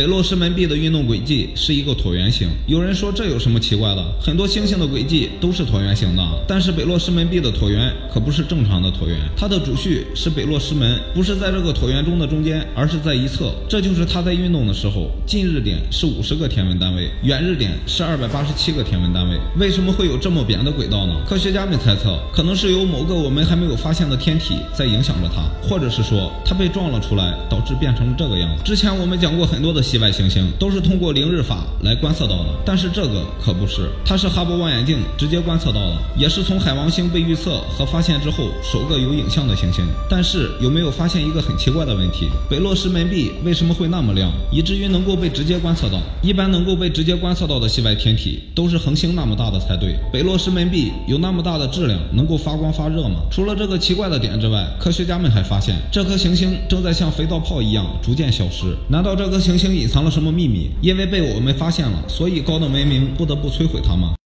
北落师门壁的运动轨迹是一个椭圆形。有人说这有什么奇怪的？很多星星的轨迹都是椭圆形的，但是北落师门壁的椭圆可不是正常的椭圆，它的主序是北落师门，不是在这个椭圆中的中间，而是在一侧。这就是它在运动的时候，近日点是五十个天文单位，远日点是二百八十七个天文单位。为什么会有这么扁的轨道呢？科学家们猜测，可能是有某个我们还没有发现的天体在影响着它，或者是说它被撞了出来，导致变成了这个样子。之前我们讲过很多的。系外行星都是通过凌日法来观测到的，但是这个可不是，它是哈勃望远镜直接观测到的，也是从海王星被预测和发现之后首个有影像的行星。但是有没有发现一个很奇怪的问题？北落石门壁为什么会那么亮，以至于能够被直接观测到？一般能够被直接观测到的系外天体都是恒星那么大的才对。北落石门壁有那么大的质量，能够发光发热吗？除了这个奇怪的点之外，科学家们还发现这颗行星正在像肥皂泡一样逐渐消失。难道这颗行星？隐藏了什么秘密？因为被我们发现了，所以高等文明不得不摧毁它吗？